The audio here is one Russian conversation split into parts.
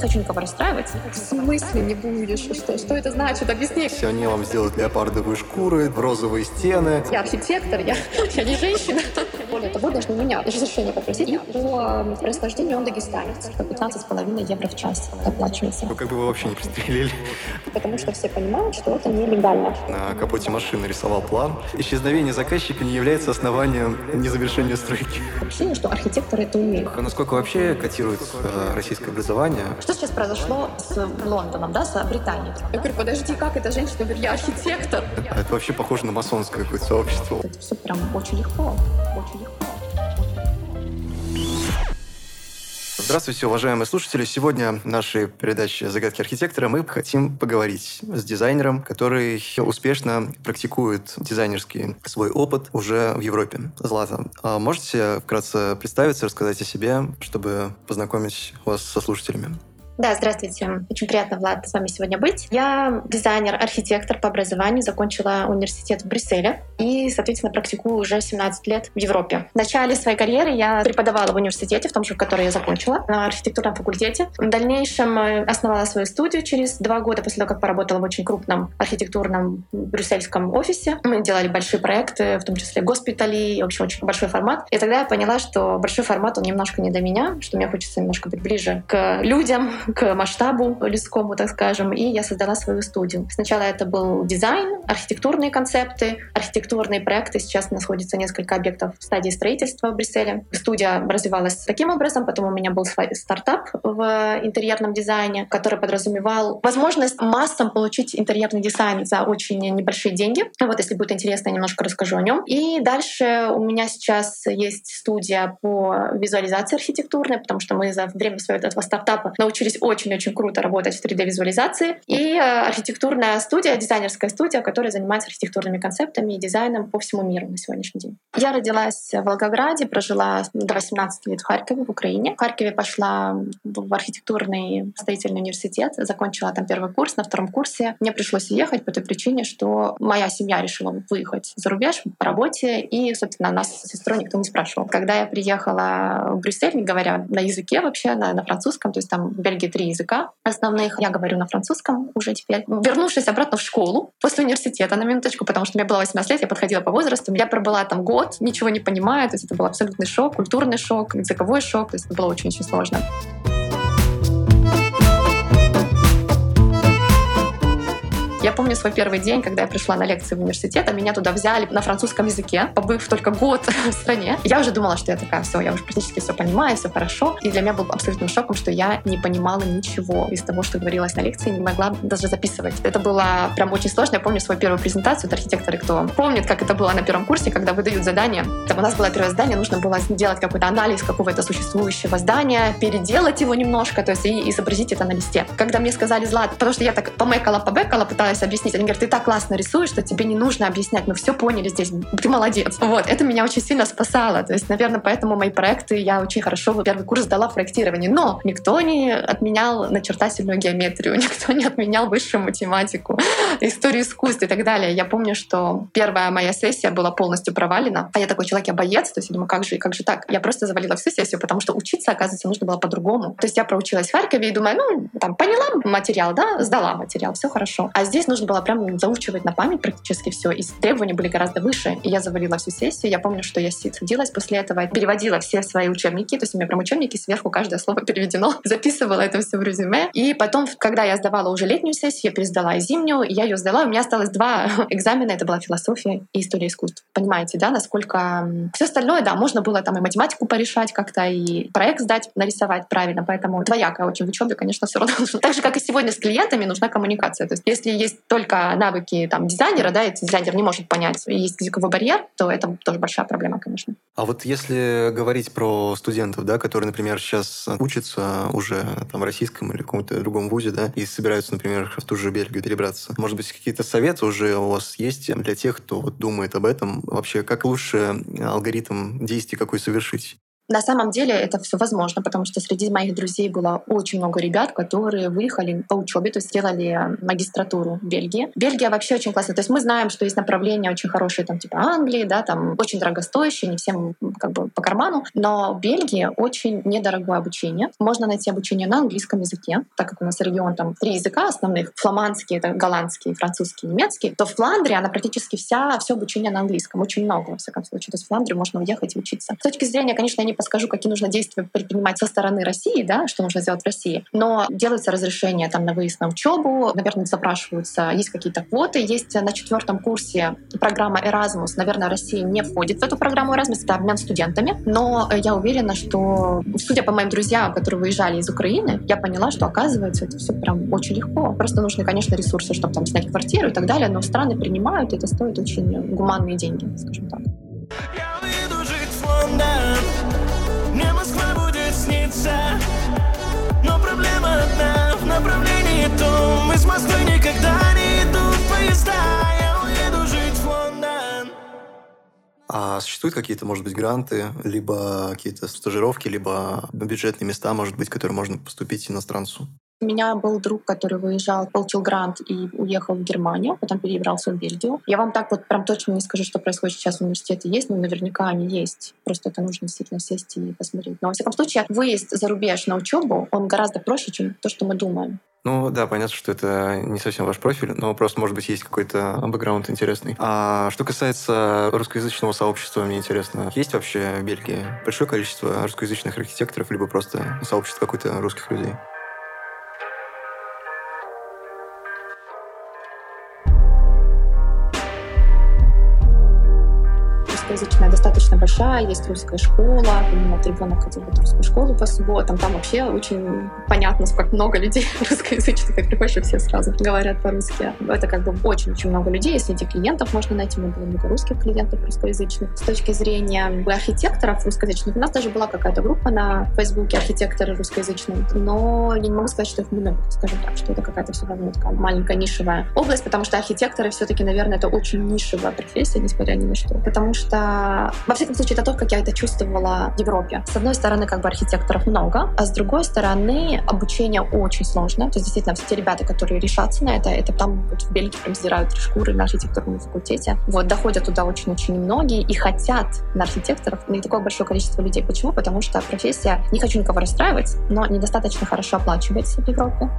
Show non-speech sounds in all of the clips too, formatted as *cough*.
не хочу никого расстраивать. В смысле не будешь? Что, что это значит? Объясни. Все они вам сделают леопардовые шкуры, розовые стены. Я архитектор, я, я не женщина. Более того, должны меня разрешение попросить. По происхождению он дагестанец. По 15,5 евро в час оплачивается. Ну, как бы вы вообще не пристрелили. Потому что все понимают, что это нелегально. На капоте машины рисовал план. Исчезновение заказчика не является основанием незавершения стройки. Ощущение, что архитекторы это умеют. А насколько вообще котируется э, российское образование? Что сейчас произошло с Лондоном, да, с Британией? Я говорю, подожди, как это женщина? Я говорю, я архитектор. Это вообще похоже на масонское какое-то сообщество. Это все прям очень легко, очень легко. Здравствуйте, уважаемые слушатели. Сегодня в нашей передаче «Загадки архитектора» мы хотим поговорить с дизайнером, который успешно практикует дизайнерский свой опыт уже в Европе. Злата, а можете вкратце представиться, рассказать о себе, чтобы познакомить вас со слушателями? Да, здравствуйте. Очень приятно, Влад, с вами сегодня быть. Я дизайнер, архитектор по образованию, закончила университет в Брюсселе и, соответственно, практикую уже 17 лет в Европе. В начале своей карьеры я преподавала в университете, в том же, в который я закончила, на архитектурном факультете. В дальнейшем э, основала свою студию через два года после того, как поработала в очень крупном архитектурном брюссельском офисе. Мы делали большие проекты, в том числе госпитали, и вообще очень большой формат. И тогда я поняла, что большой формат, он немножко не до меня, что мне хочется немножко быть ближе к людям, к масштабу людскому, так скажем, и я создала свою студию. Сначала это был дизайн, архитектурные концепты, архитектурные проекты. Сейчас находится несколько объектов в стадии строительства в Брюсселе. Студия развивалась таким образом, потом у меня был стартап в интерьерном дизайне, который подразумевал возможность массам получить интерьерный дизайн за очень небольшие деньги. Вот, если будет интересно, я немножко расскажу о нем. И дальше у меня сейчас есть студия по визуализации архитектурной, потому что мы за время своего этого стартапа научились очень-очень круто работать в 3D-визуализации. И э, архитектурная студия, дизайнерская студия, которая занимается архитектурными концептами и дизайном по всему миру на сегодняшний день. Я родилась в Волгограде, прожила до 18 лет в Харькове, в Украине. В Харькове пошла в архитектурный строительный университет, закончила там первый курс. На втором курсе мне пришлось уехать по той причине, что моя семья решила выехать за рубеж по работе, и, собственно, нас с сестрой никто не спрашивал. Когда я приехала в Брюссель, не говоря на языке вообще, на, на французском, то есть там в Бельгии три языка основных. Я говорю на французском уже теперь. Вернувшись обратно в школу после университета на минуточку, потому что мне было 18 лет, я подходила по возрасту. Я пробыла там год, ничего не понимая. То есть это был абсолютный шок, культурный шок, языковой шок. То есть это было очень-очень сложно. Я помню свой первый день, когда я пришла на лекции в университет, а меня туда взяли на французском языке, побыв только год *laughs* в стране. Я уже думала, что я такая, все, я уже практически все понимаю, все хорошо. И для меня был абсолютным шоком, что я не понимала ничего из того, что говорилось на лекции, не могла даже записывать. Это было прям очень сложно. Я помню свою первую презентацию. Это архитекторы, кто помнит, как это было на первом курсе, когда выдают задание. Там у нас было первое задание, нужно было сделать какой-то анализ какого-то существующего здания, переделать его немножко, то есть и изобразить это на листе. Когда мне сказали, Злат, потому что я так помекала, побекала, пыталась пыталась объяснить. Они говорят, ты так классно рисуешь, что тебе не нужно объяснять. Мы все поняли здесь. Ты молодец. Вот. Это меня очень сильно спасало. То есть, наверное, поэтому мои проекты я очень хорошо первый курс сдала в проектировании. Но никто не отменял начертательную геометрию, *laughs* никто не отменял высшую математику, историю искусств и так далее. Я помню, что первая моя сессия была полностью провалена. А я такой человек, я боец. То есть я думаю, как же, как же так? Я просто завалила всю сессию, потому что учиться, оказывается, нужно было по-другому. То есть я проучилась в Харькове и думаю, ну, там, поняла материал, да, сдала материал, все хорошо. А здесь здесь нужно было прям заучивать на память практически все, и требования были гораздо выше. И я завалила всю сессию. Я помню, что я садилась после этого, переводила все свои учебники, то есть у меня прям учебники, сверху каждое слово *laughs* переведено, записывала это все в резюме. И потом, когда я сдавала уже летнюю сессию, я пересдала и зимнюю, и я ее сдала, у меня осталось два *laughs* экзамена, это была философия и история искусств. Понимаете, да, насколько все остальное, да, можно было там и математику порешать как-то, и проект сдать, нарисовать правильно, поэтому двоякая очень в учебе, конечно, все равно. Так же, как и сегодня с клиентами, нужна коммуникация. То есть если есть есть только навыки там, дизайнера, да, и дизайнер не может понять, есть языковой барьер, то это тоже большая проблема, конечно. А вот если говорить про студентов, да, которые, например, сейчас учатся уже там, в российском или каком-то другом вузе, да, и собираются, например, в ту же Бельгию перебраться, может быть, какие-то советы уже у вас есть для тех, кто вот думает об этом? Вообще, как лучше алгоритм действий какой совершить? На самом деле это все возможно, потому что среди моих друзей было очень много ребят, которые выехали по учебе, то есть сделали магистратуру в Бельгии. Бельгия вообще очень классная. То есть мы знаем, что есть направления очень хорошие, там типа Англии, да, там очень дорогостоящие, не всем как бы по карману, но в Бельгии очень недорогое обучение. Можно найти обучение на английском языке, так как у нас регион там три языка основных, фламандский, это голландский, французский, немецкий, то в Фландрии она практически вся, все обучение на английском, очень много, во всяком случае. То есть в Фландрию можно уехать и учиться. С точки зрения, конечно, я не подскажу, какие нужно действия предпринимать со стороны России, да, что нужно сделать в России, но делаются разрешения там на выезд на учебу, наверное, запрашиваются, есть какие-то квоты, есть на четвертом курсе программа Erasmus, наверное, Россия не входит в эту программу Erasmus, это обмен студентами, но я уверена, что, судя по моим друзьям, которые выезжали из Украины, я поняла, что оказывается это все прям очень легко. Просто нужны, конечно, ресурсы, чтобы там снять квартиру и так далее, но страны принимают, это стоит очень гуманные деньги, скажем так. Мне Москва сниться, но проблема одна в направлении том. Из Москвы никогда не идут поезда, я уеду жить в Лондон. А существуют какие-то, может быть, гранты, либо какие-то стажировки, либо бюджетные места, может быть, которые можно поступить иностранцу? У меня был друг, который выезжал, получил грант и уехал в Германию, потом перебрался в Бельгию. Я вам так вот прям точно не скажу, что происходит сейчас в университете есть, но наверняка они есть. Просто это нужно действительно сесть и посмотреть. Но, во всяком случае, выезд за рубеж на учебу, он гораздо проще, чем то, что мы думаем. Ну да, понятно, что это не совсем ваш профиль, но просто, может быть, есть какой-то бэкграунд интересный. А что касается русскоязычного сообщества, мне интересно, есть вообще в Бельгии большое количество русскоязычных архитекторов, либо просто сообщество какой-то русских людей? Русскоязычная достаточно большая, есть русская школа, вот ребенок ходил в русскую школу по субботам, там вообще очень понятно, сколько много людей *laughs* русскоязычных, как приходишь, все сразу говорят по-русски. Это как бы очень-очень много людей, среди клиентов можно найти, много, много русских клиентов русскоязычных. С точки зрения архитекторов русскоязычных, у нас даже была какая-то группа на Фейсбуке архитекторы русскоязычные, но я не могу сказать, что их много, скажем так, что это какая-то все равно такая маленькая нишевая область, потому что архитекторы все-таки, наверное, это очень нишевая профессия, несмотря ни на что. Потому что во всяком случае, это то, как я это чувствовала в Европе. С одной стороны, как бы архитекторов много, а с другой стороны, обучение очень сложно. То есть, действительно, все те ребята, которые решатся на это, это там вот в Бельгии прям сдирают шкуры на архитектурном факультете. Вот, доходят туда очень-очень многие и хотят на архитекторов, на такое большое количество людей. Почему? Потому что профессия, не хочу никого расстраивать, но недостаточно хорошо оплачивается в Европе.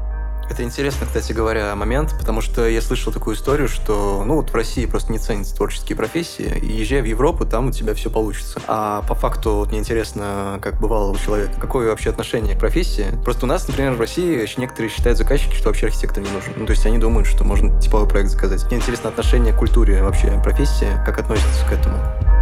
Это интересно, кстати говоря, момент, потому что я слышал такую историю, что ну вот в России просто не ценятся творческие профессии, и езжая в Европу, там у тебя все получится. А по факту вот мне интересно, как бывало у человека, какое вообще отношение к профессии. Просто у нас, например, в России еще некоторые считают заказчики, что вообще архитектор не нужен. Ну, то есть они думают, что можно типовой проект заказать. Мне интересно отношение к культуре вообще профессии, как относится к этому.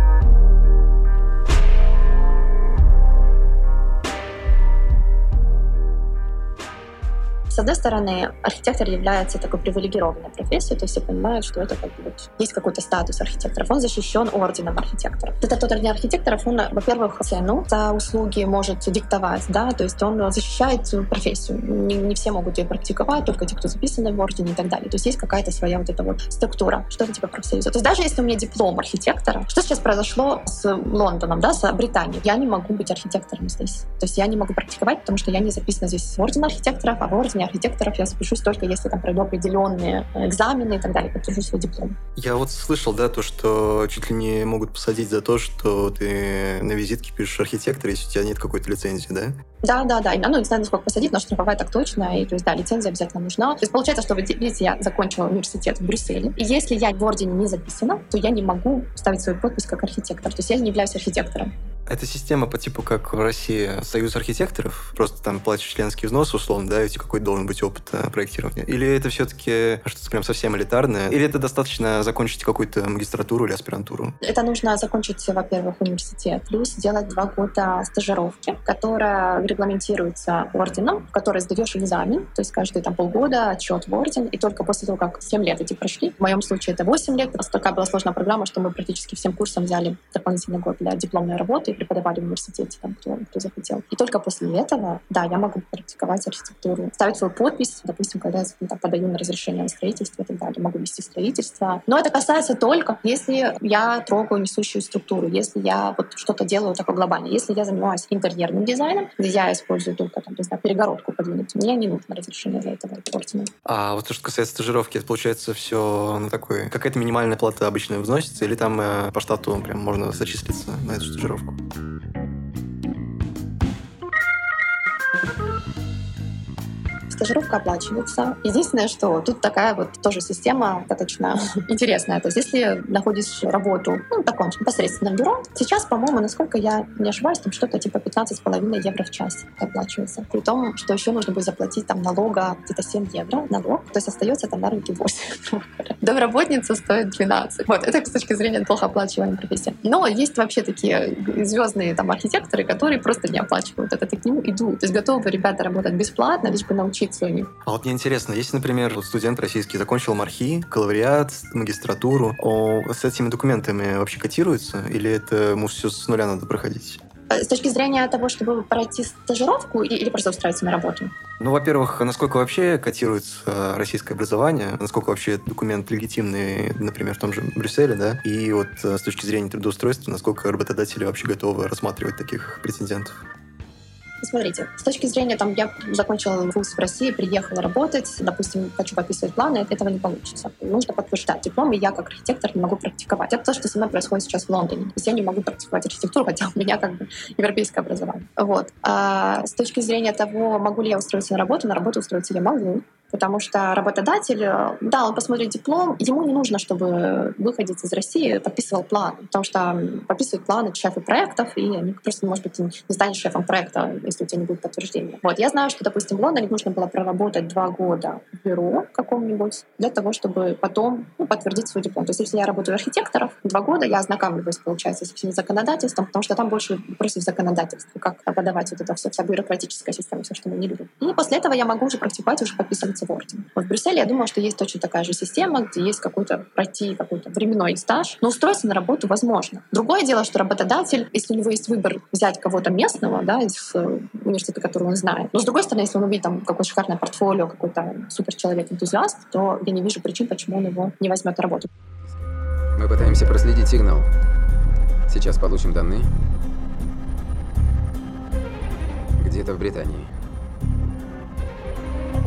С одной стороны, архитектор является такой привилегированной профессией, то есть все понимают, что это как бы есть какой-то статус архитекторов, он защищен орденом архитекторов. Это тот орден архитекторов, он, во-первых, цену за услуги может диктовать, да, то есть он защищает профессию. Не, не все могут ее практиковать, только те, кто записаны в ордене и так далее. То есть есть какая-то своя вот эта вот структура, что-то типа профсоюза. То есть даже если у меня диплом архитектора, что сейчас произошло с Лондоном, да, с Британией, я не могу быть архитектором здесь. То есть я не могу практиковать, потому что я не записана здесь в орден архитекторов, а в ордене архитекторов я запишусь только если там пройду определенные экзамены и так далее, подтвержу свой диплом. Я вот слышал, да, то, что чуть ли не могут посадить за то, что ты на визитке пишешь архитектор, если у тебя нет какой-то лицензии, да? Да, да, да. Ну, не знаю, насколько посадить, но штрафовать так точно. И, то есть, да, лицензия обязательно нужна. То есть, получается, что, видите, я закончила университет в Брюсселе. И если я в ордене не записана, то я не могу ставить свою подпись как архитектор. То есть, я не являюсь архитектором. Это система по типу, как в России Союз архитекторов, просто там платишь членский взнос, условно, да, и какой должен быть опыт э, проектирования? Или это все-таки что-то прям совсем элитарное? Или это достаточно закончить какую-то магистратуру или аспирантуру? Это нужно закончить, во-первых, университет, плюс сделать два года стажировки, которая регламентируется орденом, в которой сдаешь экзамен, то есть каждые там полгода отчет в орден, и только после того, как 7 лет эти прошли, в моем случае это 8 лет, такая была сложная программа, что мы практически всем курсом взяли дополнительный год для дипломной работы, преподавали в университете, там, кто, кто захотел. И только после этого, да, я могу практиковать архитектуру, ставить свою подпись, допустим, когда я ну, там, подаю на разрешение на строительство и так далее, могу вести строительство. Но это касается только, если я трогаю несущую структуру, если я вот что-то делаю такое глобальное. Если я занимаюсь интерьерным дизайном, где я использую только там, не знаю, перегородку подвинуть, мне не нужно разрешение для этого ордена. А вот то, что касается стажировки, это получается все на такой... Какая-то минимальная плата обычно взносится, или там э, по штату прям можно зачислиться на эту стажировку? Thank you. Стажировка оплачивается. Единственное, что тут такая вот тоже система достаточно *laughs* интересная. То есть если находишь работу ну, в таком непосредственном бюро, сейчас, по-моему, насколько я не ошибаюсь, там что-то типа 15,5 евро в час оплачивается. При том, что еще нужно будет заплатить там налога где-то 7 евро налог, то есть остается там на рынке 8. *laughs* Домработница стоит 12. Вот, это с точки зрения плохо оплачиваемой профессии. Но есть вообще такие звездные там архитекторы, которые просто не оплачивают это, к нему идут. То есть готовы ребята работать бесплатно, лишь бы научиться учиться у них. А вот мне интересно, если, например, вот студент российский закончил мархи, калавриат, магистратуру, о, с этими документами вообще котируется? Или это ему все с нуля надо проходить? С точки зрения того, чтобы пройти стажировку или просто устраиваться на работу? Ну, во-первых, насколько вообще котируется российское образование, насколько вообще документ легитимный, например, в том же Брюсселе, да, и вот э, с точки зрения трудоустройства, насколько работодатели вообще готовы рассматривать таких претендентов? Смотрите, с точки зрения, там, я закончила вуз в России, приехала работать, допустим, хочу подписывать планы, этого не получится. Нужно подтверждать диплом, и я как архитектор не могу практиковать. Это то, что со мной происходит сейчас в Лондоне. То есть я не могу практиковать архитектуру, хотя у меня как бы европейское образование. Вот. А с точки зрения того, могу ли я устроиться на работу, на работу устроиться я могу. Потому что работодатель, э, да, он посмотрит диплом, ему не нужно, чтобы выходец из России подписывал план, потому что подписывают планы шефы проектов, и они просто, может быть, не станет шефом проекта, если у тебя не будет подтверждения. Вот, я знаю, что, допустим, в Лондоне нужно было проработать два года в бюро каком-нибудь для того, чтобы потом ну, подтвердить свой диплом. То есть, если я работаю архитектором, два года я ознакомливаюсь, получается, со всем законодательством, потому что там больше вопросов законодательства, как подавать вот это все, вся бюрократическая система, все, что мы не любим. И после этого я могу уже практиковать, уже подписывать в орден. Вот в Брюсселе я думала, что есть точно такая же система, где есть какой-то пройти какой-то временной стаж, но устроиться на работу возможно. Другое дело, что работодатель, если у него есть выбор взять кого-то местного, да, из э, университета, который он знает, но с другой стороны, если он увидит там какое шикарное портфолио, какой-то супер человек-энтузиаст, то я не вижу причин, почему он его не возьмет на работу. Мы пытаемся проследить сигнал. Сейчас получим данные. Где-то в Британии.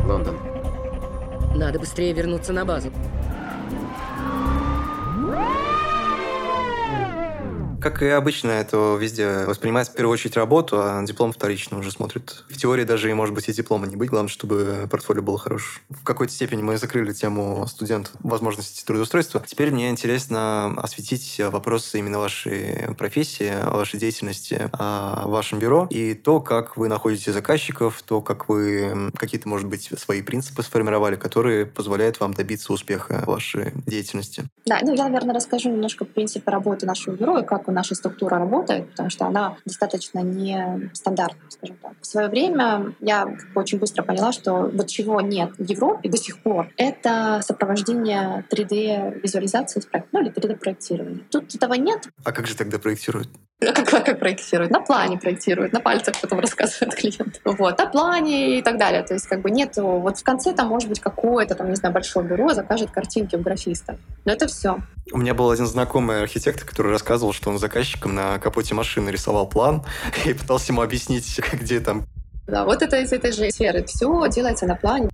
Лондон. Надо быстрее вернуться на базу. Как и обычно, это везде воспринимается в первую очередь работу, а диплом вторично уже смотрит. В теории даже, и может быть, и диплома не быть. Главное, чтобы портфолио было хорошее. В какой-то степени мы закрыли тему студентов, возможности трудоустройства. Теперь мне интересно осветить вопросы именно вашей профессии, вашей деятельности, о вашем бюро и то, как вы находите заказчиков, то, как вы какие-то, может быть, свои принципы сформировали, которые позволяют вам добиться успеха вашей деятельности. Да, ну я, наверное, расскажу немножко принципы работы нашего бюро и как наша структура работает, потому что она достаточно не стандартная, скажем так. В свое время я очень быстро поняла, что вот чего нет в Европе до сих пор, это сопровождение 3D-визуализации ну или 3D-проектирования. Тут этого нет. А как же тогда проектируют? А *laughs* как, как проектируют? На плане проектируют, на пальцах потом рассказывают *laughs* клиенту. Вот, на плане и так далее. То есть как бы нет... Вот в конце там может быть какое-то, там, не знаю, большое бюро закажет картинки у графиста. Но это все. У меня был один знакомый архитектор, который рассказывал, что он заказчиком на капоте машины рисовал план *laughs* и пытался ему объяснить, где там да, вот это из этой же сферы. Все делается на плане.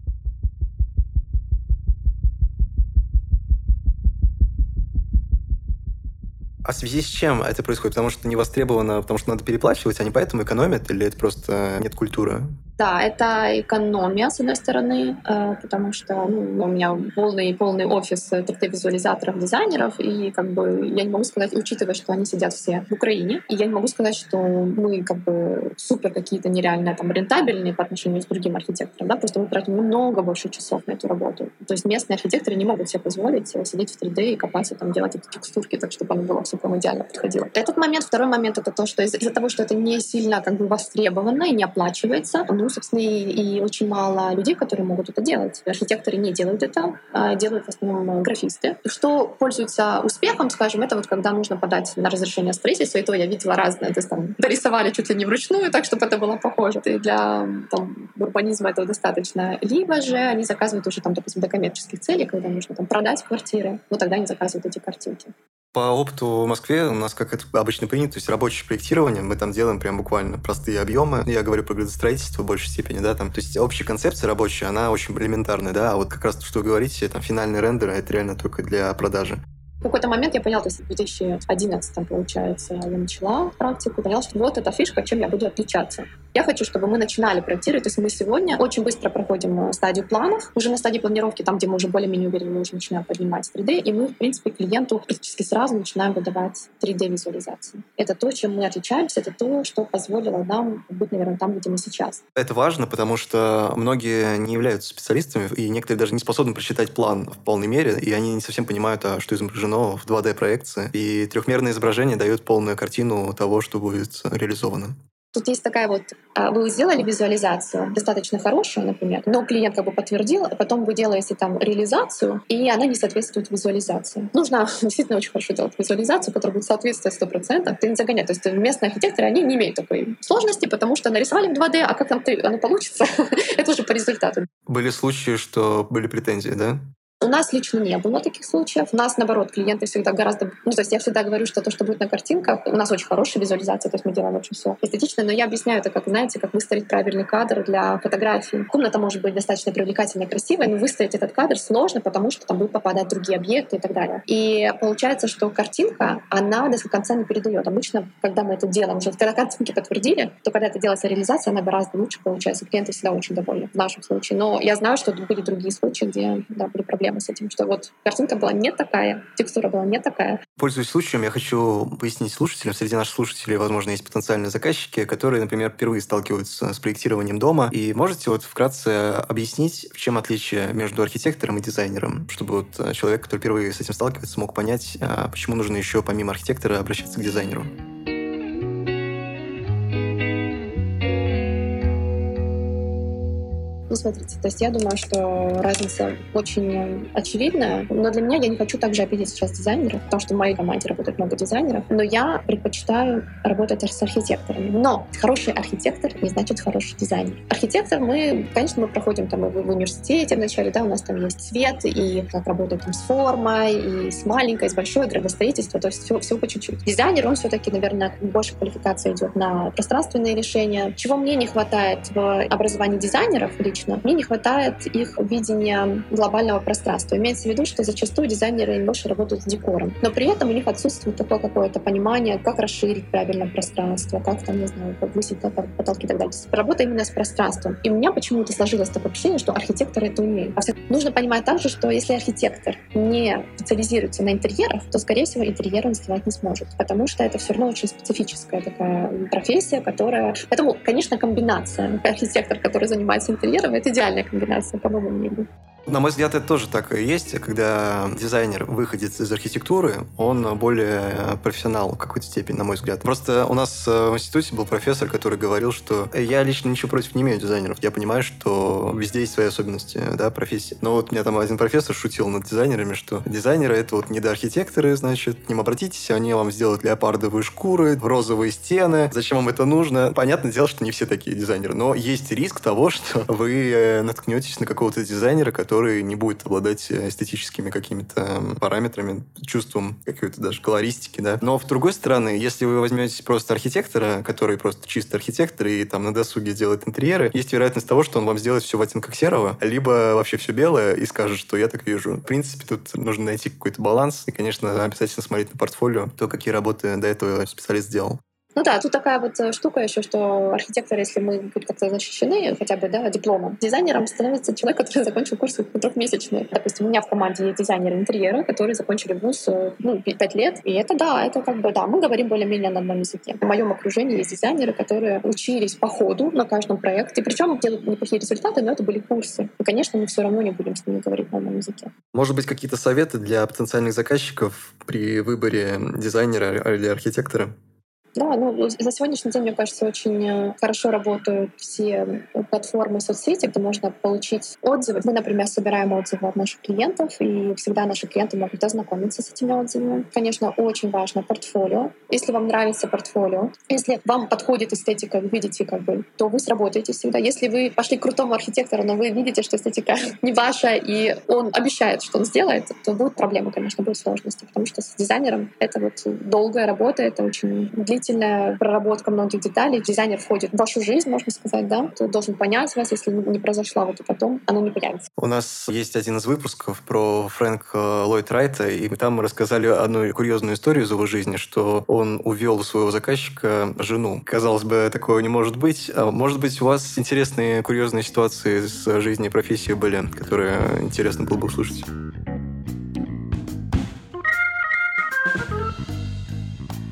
А в связи с чем это происходит? Потому что не востребовано, потому что надо переплачивать, они поэтому экономят, или это просто нет культуры? Да, это экономия, с одной стороны, э, потому что ну, у меня полный, полный офис 3D-визуализаторов, дизайнеров, и как бы я не могу сказать, учитывая, что они сидят все в Украине, и я не могу сказать, что мы как бы супер какие-то нереально там рентабельные по отношению с другим архитектором, да, просто мы тратим намного больше часов на эту работу. То есть местные архитекторы не могут себе позволить сидеть в 3D и копаться, там, делать эти текстурки, так чтобы оно было все прям идеально подходило. Этот момент, второй момент — это то, что из-за того, что это не сильно как бы востребовано и не оплачивается, собственно, и очень мало людей, которые могут это делать. Архитекторы не делают это, а делают в основном графисты. Что пользуется успехом, скажем, это вот когда нужно подать на разрешение строительства, и то я видела разное, то есть там дорисовали чуть ли не вручную, так, чтобы это было похоже. И для там, урбанизма этого достаточно. Либо же они заказывают уже там, допустим, для коммерческих целей, когда нужно там продать квартиры, вот тогда они заказывают эти картинки. По опыту в Москве у нас, как это обычно принято, то есть рабочее проектирование, мы там делаем прям буквально простые объемы. Я говорю про градостроительство в большей степени, да, там, то есть общая концепция рабочая, она очень элементарная, да, а вот как раз, что вы говорите, там, финальный рендер, это реально только для продажи. В какой-то момент я поняла, то есть в 2011, получается, я начала практику, поняла, что вот эта фишка, чем я буду отличаться. Я хочу, чтобы мы начинали проектировать. То есть мы сегодня очень быстро проходим э, стадию планов. Уже на стадии планировки, там, где мы уже более-менее уверены, мы уже начинаем поднимать 3D, и мы, в принципе, клиенту практически сразу начинаем выдавать 3D-визуализации. Это то, чем мы отличаемся, это то, что позволило нам быть, наверное, там, где мы сейчас. Это важно, потому что многие не являются специалистами, и некоторые даже не способны просчитать план в полной мере, и они не совсем понимают, а что изображено изображено в 2D-проекции, и трехмерное изображение дает полную картину того, что будет реализовано. Тут есть такая вот, а, вы сделали визуализацию, достаточно хорошую, например, но клиент как бы подтвердил, а потом вы делаете там реализацию, и она не соответствует визуализации. Нужно *laughs* действительно очень хорошо делать визуализацию, которая будет соответствовать 100%. Ты не загоняй. То есть местные архитекторы, они не имеют такой сложности, потому что нарисовали в 2D, а как там оно получится, *laughs* это уже по результату. Были случаи, что были претензии, да? У нас лично не было таких случаев. У нас, наоборот, клиенты всегда гораздо... Ну, то есть я всегда говорю, что то, что будет на картинках, у нас очень хорошая визуализация, то есть мы делаем очень все эстетично, но я объясняю это, как, знаете, как выстроить правильный кадр для фотографии. Комната может быть достаточно привлекательной, красивой, но выстроить этот кадр сложно, потому что там будут попадать другие объекты и так далее. И получается, что картинка, она до конца не передает. Обычно, когда мы это делаем, уже когда картинки подтвердили, то когда это делается реализация, она гораздо лучше получается. Клиенты всегда очень довольны в нашем случае. Но я знаю, что были другие случаи, где да, были проблемы проблемы с этим, что вот картинка была не такая, текстура была не такая. Пользуясь случаем, я хочу пояснить слушателям, среди наших слушателей, возможно, есть потенциальные заказчики, которые, например, впервые сталкиваются с проектированием дома. И можете вот вкратце объяснить, в чем отличие между архитектором и дизайнером, чтобы вот человек, который впервые с этим сталкивается, мог понять, а почему нужно еще помимо архитектора обращаться к дизайнеру? Ну, смотрите, то есть я думаю, что разница очень очевидная, но для меня я не хочу также обидеть сейчас дизайнеров, потому что в моей команде работает много дизайнеров, но я предпочитаю работать с архитекторами. Но хороший архитектор не значит хороший дизайнер. Архитектор мы, конечно, мы проходим там и в университете вначале, да, у нас там есть цвет, и как работать там с формой, и с маленькой, и с большой, градостроительство, то есть все, все по чуть-чуть. Дизайнер, он все-таки, наверное, больше квалификация идет на пространственные решения. Чего мне не хватает в образовании дизайнеров лично, лично. Мне не хватает их видения глобального пространства. Имеется в виду, что зачастую дизайнеры больше работают с декором. Но при этом у них отсутствует такое какое-то понимание, как расширить правильно пространство, как там, не знаю, повысить да, потолки и так далее. Работа именно с пространством. И у меня почему-то сложилось такое впечатление, что архитекторы это умеют. А нужно понимать также, что если архитектор не специализируется на интерьерах, то, скорее всего, интерьер он сделать не сможет, потому что это все равно очень специфическая такая профессия, которая... Поэтому, конечно, комбинация архитектор, который занимается интерьером, этом это идеальная комбинация, по моему мнению. На мой взгляд, это тоже так и есть, когда дизайнер выходит из архитектуры, он более профессионал в какой-то степени, на мой взгляд. Просто у нас в институте был профессор, который говорил, что я лично ничего против не имею дизайнеров. Я понимаю, что везде есть свои особенности да, профессии. Но вот у меня там один профессор шутил над дизайнерами, что дизайнеры — это вот недоархитекторы, значит, к ним обратитесь, они вам сделают леопардовые шкуры, розовые стены. Зачем вам это нужно? Понятное дело, что не все такие дизайнеры, но есть риск того, что вы э, наткнетесь на какого-то дизайнера, который который не будет обладать эстетическими какими-то параметрами, чувством какой-то даже колористики, да. Но, с другой стороны, если вы возьмете просто архитектора, который просто чисто архитектор и там на досуге делает интерьеры, есть вероятность того, что он вам сделает все в оттенках серого, либо вообще все белое и скажет, что я так вижу. В принципе, тут нужно найти какой-то баланс и, конечно, обязательно смотреть на портфолио, то, какие работы до этого специалист сделал. Ну да, тут такая вот э, штука еще, что архитектор, если мы как-то защищены хотя бы да, дипломом, дизайнером становится человек, который закончил курс трехмесячный. Допустим, у меня в команде есть дизайнеры интерьера, которые закончили вуз э, ну, 5 лет. И это да, это как бы да, мы говорим более-менее на одном языке. В моем окружении есть дизайнеры, которые учились по ходу на каждом проекте, причем делают неплохие результаты, но это были курсы. И, конечно, мы все равно не будем с ними говорить на одном языке. Может быть, какие-то советы для потенциальных заказчиков при выборе дизайнера или архитектора? Да, ну за сегодняшний день, мне кажется, очень э, хорошо работают все платформы соцсети, где можно получить отзывы. Мы, например, собираем отзывы от наших клиентов, и всегда наши клиенты могут ознакомиться с этими отзывами. Конечно, очень важно портфолио. Если вам нравится портфолио, если вам подходит эстетика, вы видите, как бы, то вы сработаете всегда. Если вы пошли к крутому архитектору, но вы видите, что эстетика *laughs* не ваша, и он обещает, что он сделает, то будут проблемы, конечно, будут сложности, потому что с дизайнером это вот долгая работа, это очень длительная проработка многих деталей. Дизайнер входит в вашу жизнь, можно сказать, да, ты должен понять вас, если не произошла вот и потом, оно не появится. У нас есть один из выпусков про Фрэнка Ллойд Райта, и там мы рассказали одну курьезную историю из его жизни, что он увел у своего заказчика жену. Казалось бы, такого не может быть. А может быть, у вас интересные курьезные ситуации с жизни и профессией были, которые интересно было бы услышать?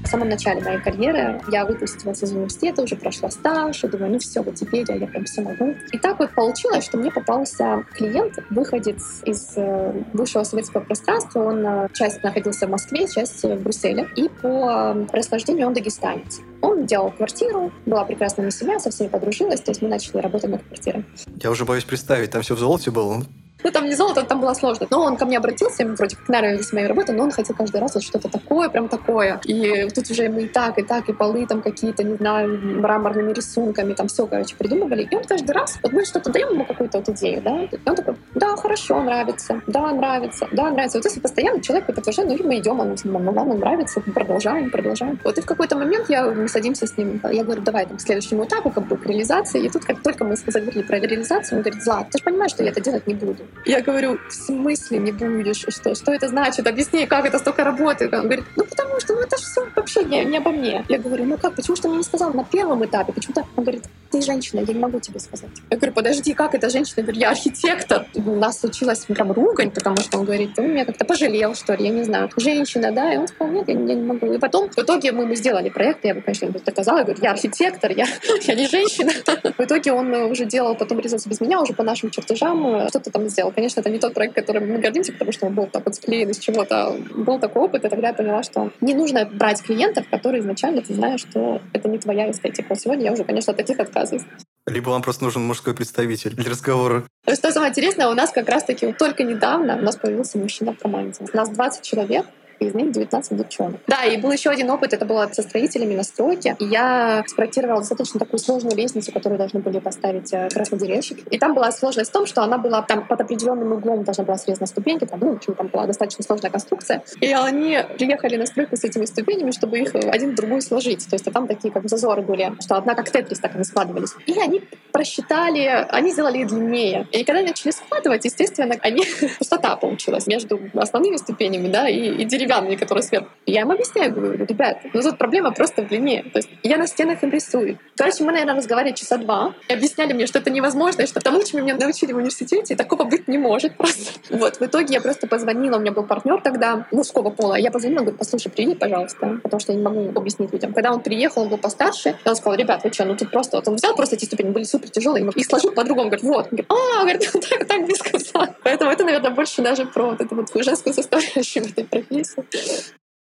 В самом начале моей карьеры я выпустилась из университета, уже прошла стаж, и думаю, ну все, вот теперь я, я прям все могу. И так вот получилось, что мне попался клиент, выходец из э, бывшего советского пространства. Он э, часть находился в Москве, часть в Брюсселе. И по происхождению он дагестанец. Он делал квартиру, была прекрасна на себя, со всеми подружилась, то есть мы начали работать над квартирой. Я уже боюсь представить, там все в золоте было. Ну, там не золото, там было сложно. Но он ко мне обратился, ему вроде как нравились мои работы, но он хотел каждый раз вот что-то такое, прям такое. И тут уже мы и так, и так, и полы там какие-то, не знаю, мраморными рисунками, там все, короче, придумывали. И он каждый раз, вот мы что-то даем ему какую-то вот идею, да, и он такой, да, хорошо, нравится, да, нравится, да, нравится. Вот если постоянно человек подтверждает, ну, и мы идем, он, ну, ладно, нравится, продолжаем, продолжаем. Вот и в какой-то момент я, мы садимся с ним, я говорю, давай там, к следующему этапу, как бы, к реализации. И тут, как только мы заговорили про реализацию, он говорит, Злат, ты же понимаешь, что я это делать не буду. Я говорю, в смысле не будешь? Что, что это значит? Объясни, как это столько работает. Он говорит, ну потому что ну, это же все вообще не, не обо мне. Я говорю, ну как, почему что мне не сказал на первом этапе? Почему-то он говорит, ты женщина, я не могу тебе сказать. Я говорю, подожди, как это женщина? Я говорю, я архитектор. У нас случилась прям ругань, потому что он говорит, он меня как-то пожалел, что ли, я не знаю. Женщина, да, и он сказал, нет, я, я не могу. И потом, в итоге мы, мы сделали проект, я бы, конечно, доказала, я говорю, я архитектор, я, *laughs* я не женщина. *laughs* В итоге он уже делал потом реализацию без меня, уже по нашим чертежам, что-то там сделал. Конечно, это не тот проект, которым мы гордимся, потому что он был так вот склеен из чего-то. Был такой опыт, и тогда я поняла, что не нужно брать клиентов, которые изначально ты знаешь, что это не твоя эстетика. Сегодня я уже, конечно, от таких отказываюсь. Либо вам просто нужен мужской представитель для разговора. Что самое интересное, у нас как раз-таки только недавно у нас появился мужчина в команде. У нас 20 человек, из них 19 девчонок. Да, и был еще один опыт, это было со строителями на стройке. И я спроектировала достаточно такую сложную лестницу, которую должны были поставить э, краснодеревщики. И там была сложность в том, что она была там под определенным углом должна была срезана ступеньки, там, ну, в общем, там была достаточно сложная конструкция. И они приехали на стройку с этими ступенями, чтобы их один в другую сложить. То есть а там такие как зазоры были, что одна как тетрис, так они складывались. И они просчитали, они сделали длиннее. И когда начали складывать, естественно, они *laughs* пустота получилась между основными ступенями, да, и, и деревянными деревянные, которые сверху. Я им объясняю, говорю, ребят, ну тут проблема просто в длине. То есть я на стенах им рисую. Короче, мы, наверное, разговаривали часа два и объясняли мне, что это невозможно, и что тому, чему меня научили в университете, такого быть не может просто. *laughs* Вот, в итоге я просто позвонила, у меня был партнер тогда мужского пола, я позвонила, говорю, послушай, приедь, пожалуйста, потому что я не могу объяснить людям. Когда он приехал, он был постарше, и он сказал, ребят, вы что, ну тут просто, вот он взял просто эти ступени, были супер тяжелые, и сложил по-другому, говорит, вот, говорит, а, говорит, *laughs* так, так без конца. Поэтому это, наверное, больше даже про вот эту вот женскую составляющую в этой профессии.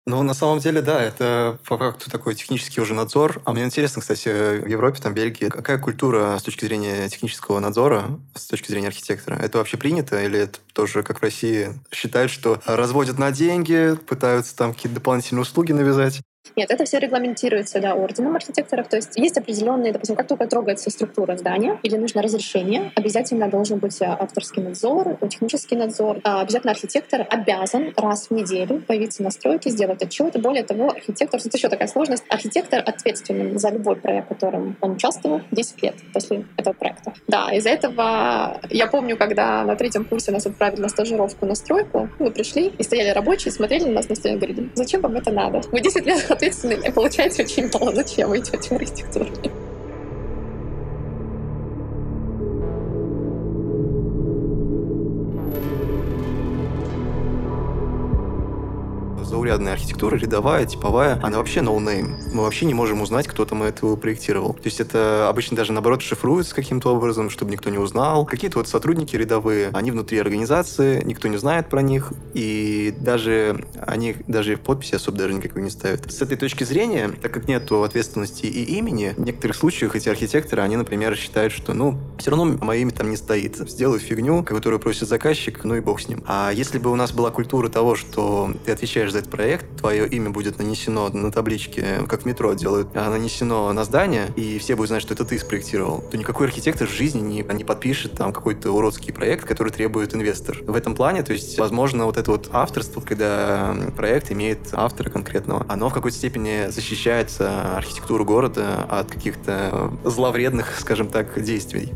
Ну, на самом деле, да, это по факту такой технический уже надзор. А мне интересно, кстати, в Европе, там, Бельгии, какая культура с точки зрения технического надзора, с точки зрения архитектора? Это вообще принято или это тоже, как в России, считают, что разводят на деньги, пытаются там какие-то дополнительные услуги навязать? Нет, это все регламентируется да, орденом архитекторов. То есть есть определенные, допустим, как только трогается структура здания или нужно разрешение, обязательно должен быть э, авторский надзор, технический надзор. А обязательно архитектор обязан раз в неделю появиться на стройке, сделать отчет. Более того, архитектор, тут еще такая сложность, архитектор ответственен за любой проект, в котором он участвовал 10 лет после этого проекта. Да, из-за этого я помню, когда на третьем курсе нас отправили на стажировку на стройку, мы пришли и стояли рабочие, смотрели на нас на стене говорили, зачем вам это надо? Вы 10 лет ответственный, и получается очень мало. Зачем идете в архитектуру? Заурядная архитектура, рядовая, типовая, она вообще no-name. Мы вообще не можем узнать, кто там этого проектировал. То есть это обычно даже, наоборот, шифруется каким-то образом, чтобы никто не узнал. Какие-то вот сотрудники рядовые, они внутри организации, никто не знает про них, и даже они даже в подписи особо даже никакой не ставят. С этой точки зрения, так как нету ответственности и имени, в некоторых случаях эти архитекторы, они, например, считают, что, ну, все равно мое имя там не стоит. Сделаю фигню, которую просит заказчик, ну и бог с ним. А если бы у нас была культура того, что ты отвечаешь за проект, твое имя будет нанесено на табличке, как в метро делают, а нанесено на здание, и все будут знать, что это ты спроектировал, то никакой архитектор в жизни не, не подпишет там какой-то уродский проект, который требует инвестор. В этом плане, то есть, возможно, вот это вот авторство, когда проект имеет автора конкретного, оно в какой-то степени защищает архитектуру города от каких-то зловредных, скажем так, действий.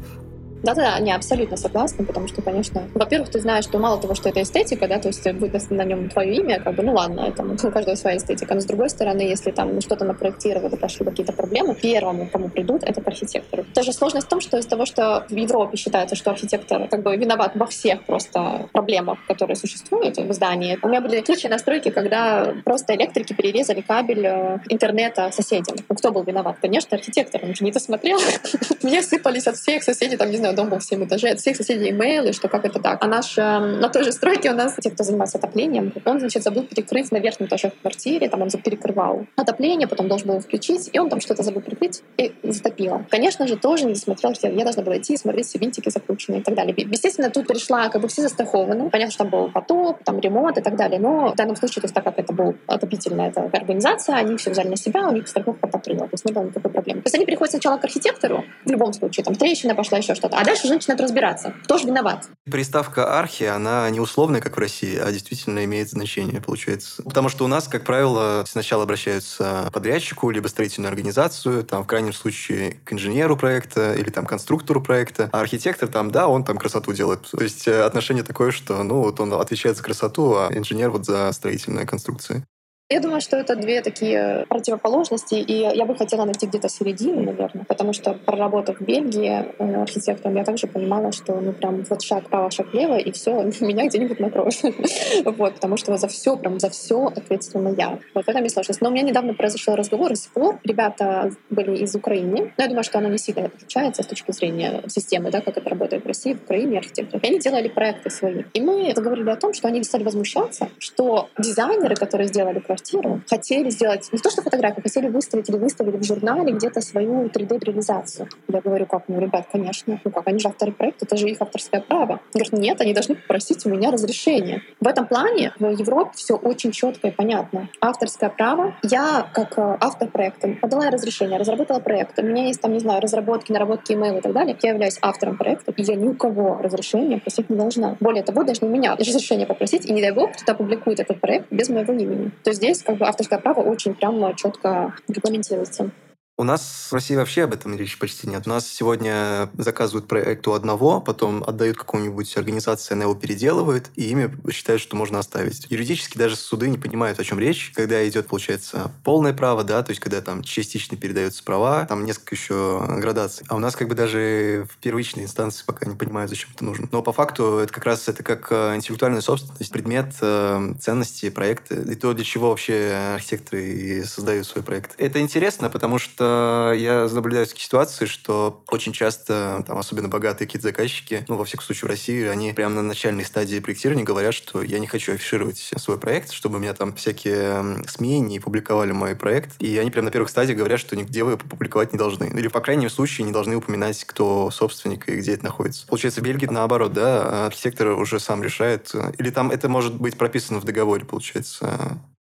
Да-да, не, абсолютно согласна, потому что, конечно, во-первых, ты знаешь, что мало того, что это эстетика, да, то есть будет на нем твое имя, как бы, ну ладно, это у каждого своя эстетика, но с другой стороны, если там что-то напроектировали, пошли какие-то проблемы, первому, кому придут, это к архитектору. Тоже сложность в том, что из того, что в Европе считается, что архитектор как бы виноват во всех просто проблемах, которые существуют в здании. У меня были случаи на стройке, когда просто электрики перерезали кабель э, интернета соседям. Ну, кто был виноват? Конечно, архитектор. Он же не досмотрел. *laughs* Мне сыпались от всех соседей, там, не знаю, дом был в 7 этажей, от всех соседей имейлы, что как это так. А наш, э, на той же стройке у нас, те, кто занимается отоплением, он, значит, забыл перекрыть на верхнем этаже в квартире, там он перекрывал отопление, потом должен был включить, и он там что-то забыл прикрыть и затопило. Конечно же, тоже не смотрел, что я должна была идти и смотреть, все винтики закручены и так далее. Естественно, тут пришла, как бы все застрахованы. Понятно, что там был потоп, там ремонт и так далее, но в данном случае, то есть так как это был отопительная эта организация, они все взяли на себя, у них страховка покрыла, то есть не было никакой проблемы. То есть они приходят сначала к архитектору, в любом случае, там трещина пошла, еще что-то, а дальше уже начинают разбираться, кто же виноват. Приставка архи, она не условная, как в России, а действительно имеет значение, получается. Потому что у нас, как правило, сначала обращаются подрядчику, либо строительную организацию, там, в крайнем случае, к инженеру проекта или там конструктору проекта. А архитектор там, да, он там красоту делает. То есть э, отношение такое, что, ну, вот он отвечает за красоту, а инженер вот за строительные конструкции. Я думаю, что это две такие противоположности, и я бы хотела найти где-то середину, наверное, потому что, проработав в Бельгии э, архитектором, я также понимала, что ну прям вот шаг вправо, шаг влево, и все, *laughs* меня где-нибудь накроют. *laughs* вот, потому что за все, прям за все ответственна я. Вот в этом и сложность. Но у меня недавно произошел разговор и спор. Ребята были из Украины, но я думаю, что оно не сильно отличается с точки зрения системы, да, как это работает в России, в Украине архитекторы. И они делали проекты свои. И мы заговорили о том, что они стали возмущаться, что дизайнеры, которые сделали квартиру, квартиру, хотели сделать не то что фотографию, хотели выставить или выставили в журнале где-то свою 3D-реализацию. Я говорю, как, ну, ребят, конечно, ну как, они же авторы проекта, это же их авторское право. Говорят, нет, они должны попросить у меня разрешение. В этом плане в Европе все очень четко и понятно. Авторское право. Я, как э, автор проекта, подала разрешение, разработала проект. У меня есть там, не знаю, разработки, наработки, имейлы и так далее. Я являюсь автором проекта, и я ни у кого разрешения просить не должна. Более того, даже у меня разрешение попросить, и не дай бог, кто-то опубликует этот проект без моего имени. То есть здесь как бы авторское право очень прямо четко регламентируется. У нас в России вообще об этом речи почти нет. У нас сегодня заказывают проект у одного, потом отдают какому-нибудь организации, она его переделывает, и ими считают, что можно оставить. Юридически даже суды не понимают, о чем речь, когда идет, получается, полное право, да, то есть когда там частично передаются права, там несколько еще градаций. А у нас как бы даже в первичной инстанции пока не понимают, зачем это нужно. Но по факту это как раз это как э, интеллектуальная собственность, предмет э, ценности проекта, и то, для чего вообще архитекторы создают свой проект. Это интересно, потому что я наблюдаю такие ситуации, что очень часто, там, особенно богатые какие-то заказчики, ну, во всяком случае, в России, они прямо на начальной стадии проектирования говорят, что я не хочу афишировать свой проект, чтобы меня там всякие СМИ не публиковали мой проект. И они прямо на первых стадиях говорят, что нигде вы публиковать не должны. Или, по крайней случае, не должны упоминать, кто собственник и где это находится. Получается, в Бельгии наоборот, да, архитектор уже сам решает. Или там это может быть прописано в договоре, получается,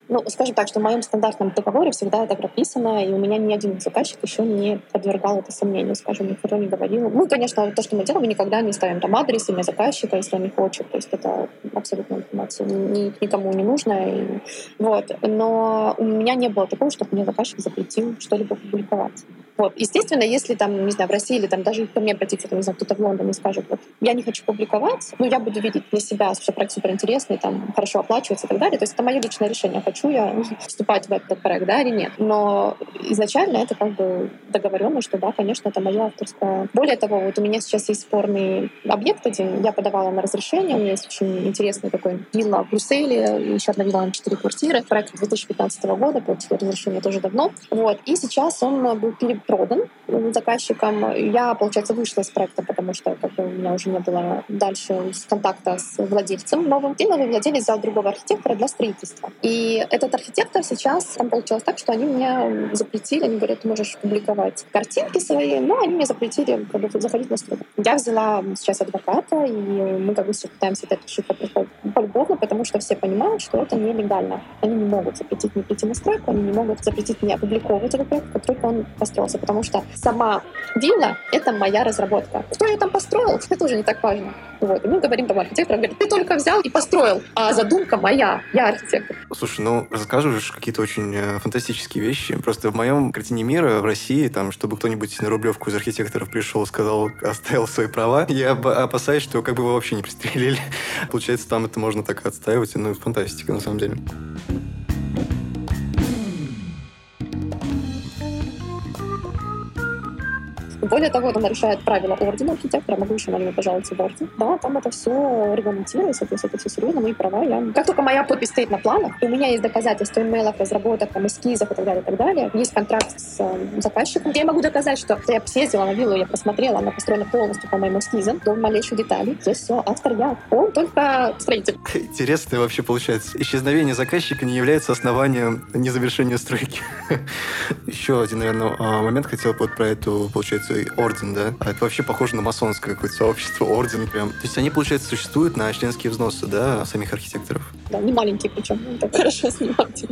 ну, скажем так, что в моем стандартном договоре всегда это прописано, и у меня ни один заказчик еще не подвергал это сомнению, скажем, никто не говорил. Ну, конечно, то, что мы делаем, мы никогда не ставим там адрес, имя заказчика, если он не хочет. То есть это абсолютно информация ни, никому не нужна. И, вот. Но у меня не было такого, чтобы мне заказчик запретил что-либо публиковать. Вот. Естественно, если там, не знаю, в России или там даже ко мне обратится, там, не знаю, кто-то в Лондоне скажет, вот, я не хочу публиковать, но я буду видеть для себя, что проект супер интересный, там, хорошо оплачивается и так далее. То есть это мое личное решение, хочу я вступать в этот проект, да, или нет. Но изначально это как бы договорено, что да, конечно, это мое авторское. Более того, вот у меня сейчас есть спорный объект один, я подавала на разрешение, у меня есть очень интересный такой вилла в Брюсселе, еще одна вилла на четыре квартиры, проект 2015 года, получила разрешение тоже давно. Вот. И сейчас он был перепродан заказчиком. Я, получается, вышла из проекта, потому что как у меня уже не было дальше контакта с владельцем новым. И новый владелец взял другого архитектора для строительства. И этот архитектор сейчас, там получилось так, что они мне запретили, они говорят, ты можешь публиковать картинки свои, но они мне запретили как бы, заходить на стройку. Я взяла сейчас адвоката, и мы как бы все пытаемся это решить полюбовно, потому что все понимают, что это нелегально. Они не могут запретить мне прийти на стройку, они не могут запретить мне опубликовывать этот проект, только он построился, потому что сама вилла — это моя разработка. Кто ее там построил, это уже не так важно. Вот. И мы говорим там архитектору, говорит, ты только взял и построил, а задумка моя, я архитектор. Слушай, ну расскажешь какие-то очень э, фантастические вещи. Просто в моем картине мира в России, там, чтобы кто-нибудь на Рублевку из архитекторов пришел, сказал, оставил свои права, я опасаюсь, что как бы его вообще не пристрелили. *laughs* Получается, там это можно так отстаивать. Ну, фантастика, на самом деле. Более того, это нарушает правила ордена архитектора, могу еще на него пожаловаться в орден. Да, там это все регламентируется, то есть это все серьезно, мои права. Я... Как только моя подпись стоит на планах, у меня есть доказательства имейлов, разработок, там, эскизов и так далее, и так далее. Есть контракт с э, заказчиком, я могу доказать, что я съездила на виллу, я посмотрела, она построена полностью по моим эскизам, до малейших деталей. Здесь все, автор я. Он только строитель. *laughs* Интересно вообще получается. Исчезновение заказчика не является основанием незавершения стройки. *laughs* Еще один, наверное, а, момент хотел вот про эту, получается, орден, да? А это вообще похоже на масонское какое-то сообщество, орден прям. То есть они, получается, существуют на членские взносы, да, самих архитекторов? Да, не маленькие причем, так хорошо снимать.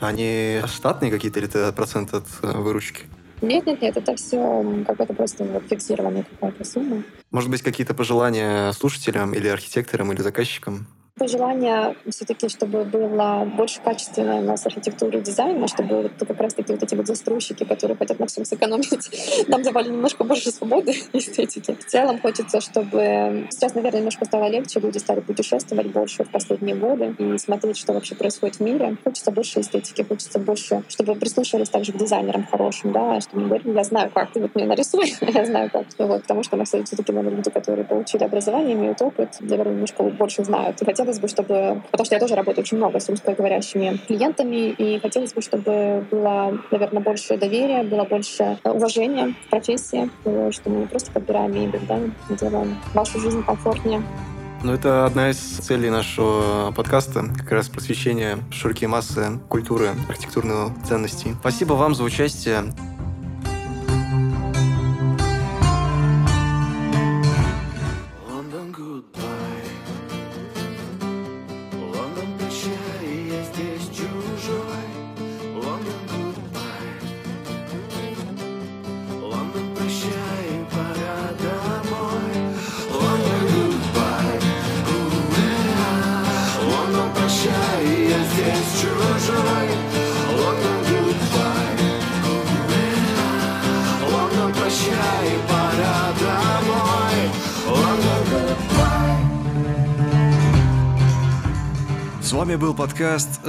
Они штатные какие-то или это процент от э, выручки? Нет, нет, нет, это все какая-то просто вот фиксированная какая-то сумма. Может быть, какие-то пожелания слушателям или архитекторам, или заказчикам? Пожелание все-таки, чтобы было больше качественной у нас архитектуры и дизайна, чтобы вот как раз-таки вот эти вот застройщики, которые хотят на всем сэкономить, *laughs* нам давали немножко больше свободы *laughs* эстетики. В целом хочется, чтобы сейчас, наверное, немножко стало легче, люди стали путешествовать больше в последние годы и смотреть, что вообще происходит в мире. Хочется больше эстетики, хочется больше, чтобы прислушивались также к дизайнерам хорошим, да, чтобы не говорили, я знаю, как ты вот мне нарисуй, *laughs* я знаю, как. Вот, потому что мы все-таки, наверное, люди, которые получили образование, имеют опыт, наверное, немножко больше знают. Хотя хотелось бы, чтобы... Потому что я тоже работаю очень много с русскоговорящими клиентами, и хотелось бы, чтобы было, наверное, больше доверия, было больше уважения в профессии, что мы не просто подбираем мебель, да, делаем вашу жизнь комфортнее. Ну, это одна из целей нашего подкаста, как раз просвещение широкие массы культуры, архитектурных ценностей. Спасибо вам за участие.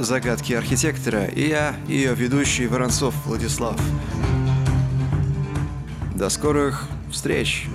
«Загадки архитектора» и я, ее ведущий Воронцов Владислав. До скорых встреч!